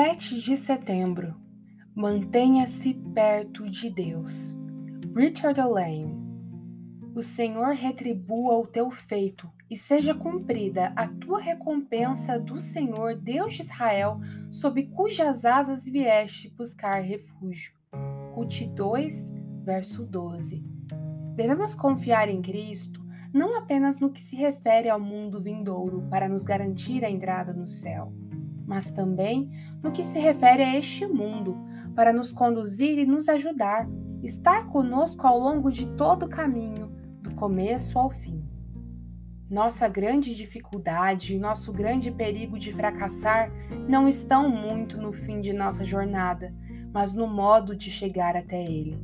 7 de setembro. Mantenha-se perto de Deus. Richard Lane. O Senhor retribua o teu feito e seja cumprida a tua recompensa do Senhor Deus de Israel, sob cujas asas vieste buscar refúgio. Ruth 2, verso 12. Devemos confiar em Cristo não apenas no que se refere ao mundo vindouro para nos garantir a entrada no céu mas também no que se refere a este mundo, para nos conduzir e nos ajudar, estar conosco ao longo de todo o caminho, do começo ao fim. Nossa grande dificuldade e nosso grande perigo de fracassar não estão muito no fim de nossa jornada, mas no modo de chegar até ele.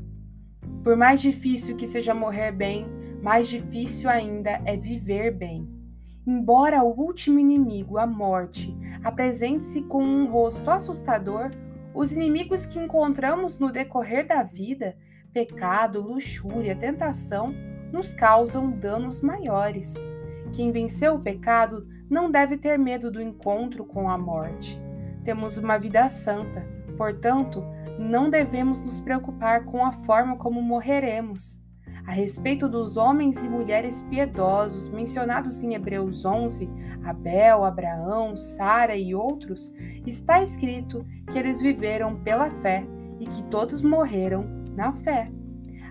Por mais difícil que seja morrer bem, mais difícil ainda é viver bem. Embora o último inimigo, a morte, apresente-se com um rosto assustador, os inimigos que encontramos no decorrer da vida, pecado, luxúria, tentação, nos causam danos maiores. Quem venceu o pecado não deve ter medo do encontro com a morte. Temos uma vida santa, portanto, não devemos nos preocupar com a forma como morreremos a respeito dos homens e mulheres piedosos mencionados em Hebreus 11, Abel, Abraão, Sara e outros, está escrito que eles viveram pela fé e que todos morreram na fé.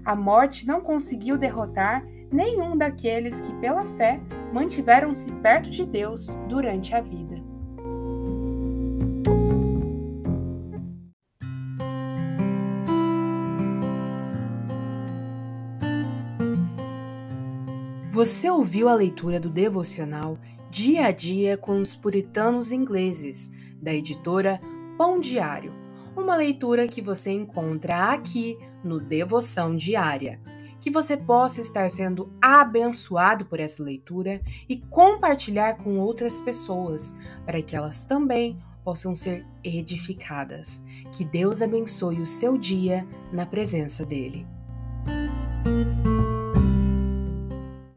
A morte não conseguiu derrotar nenhum daqueles que, pela fé, mantiveram-se perto de Deus durante a vida. Você ouviu a leitura do devocional Dia a Dia com os Puritanos Ingleses, da editora Pão Diário. Uma leitura que você encontra aqui no Devoção Diária. Que você possa estar sendo abençoado por essa leitura e compartilhar com outras pessoas, para que elas também possam ser edificadas. Que Deus abençoe o seu dia na presença dEle.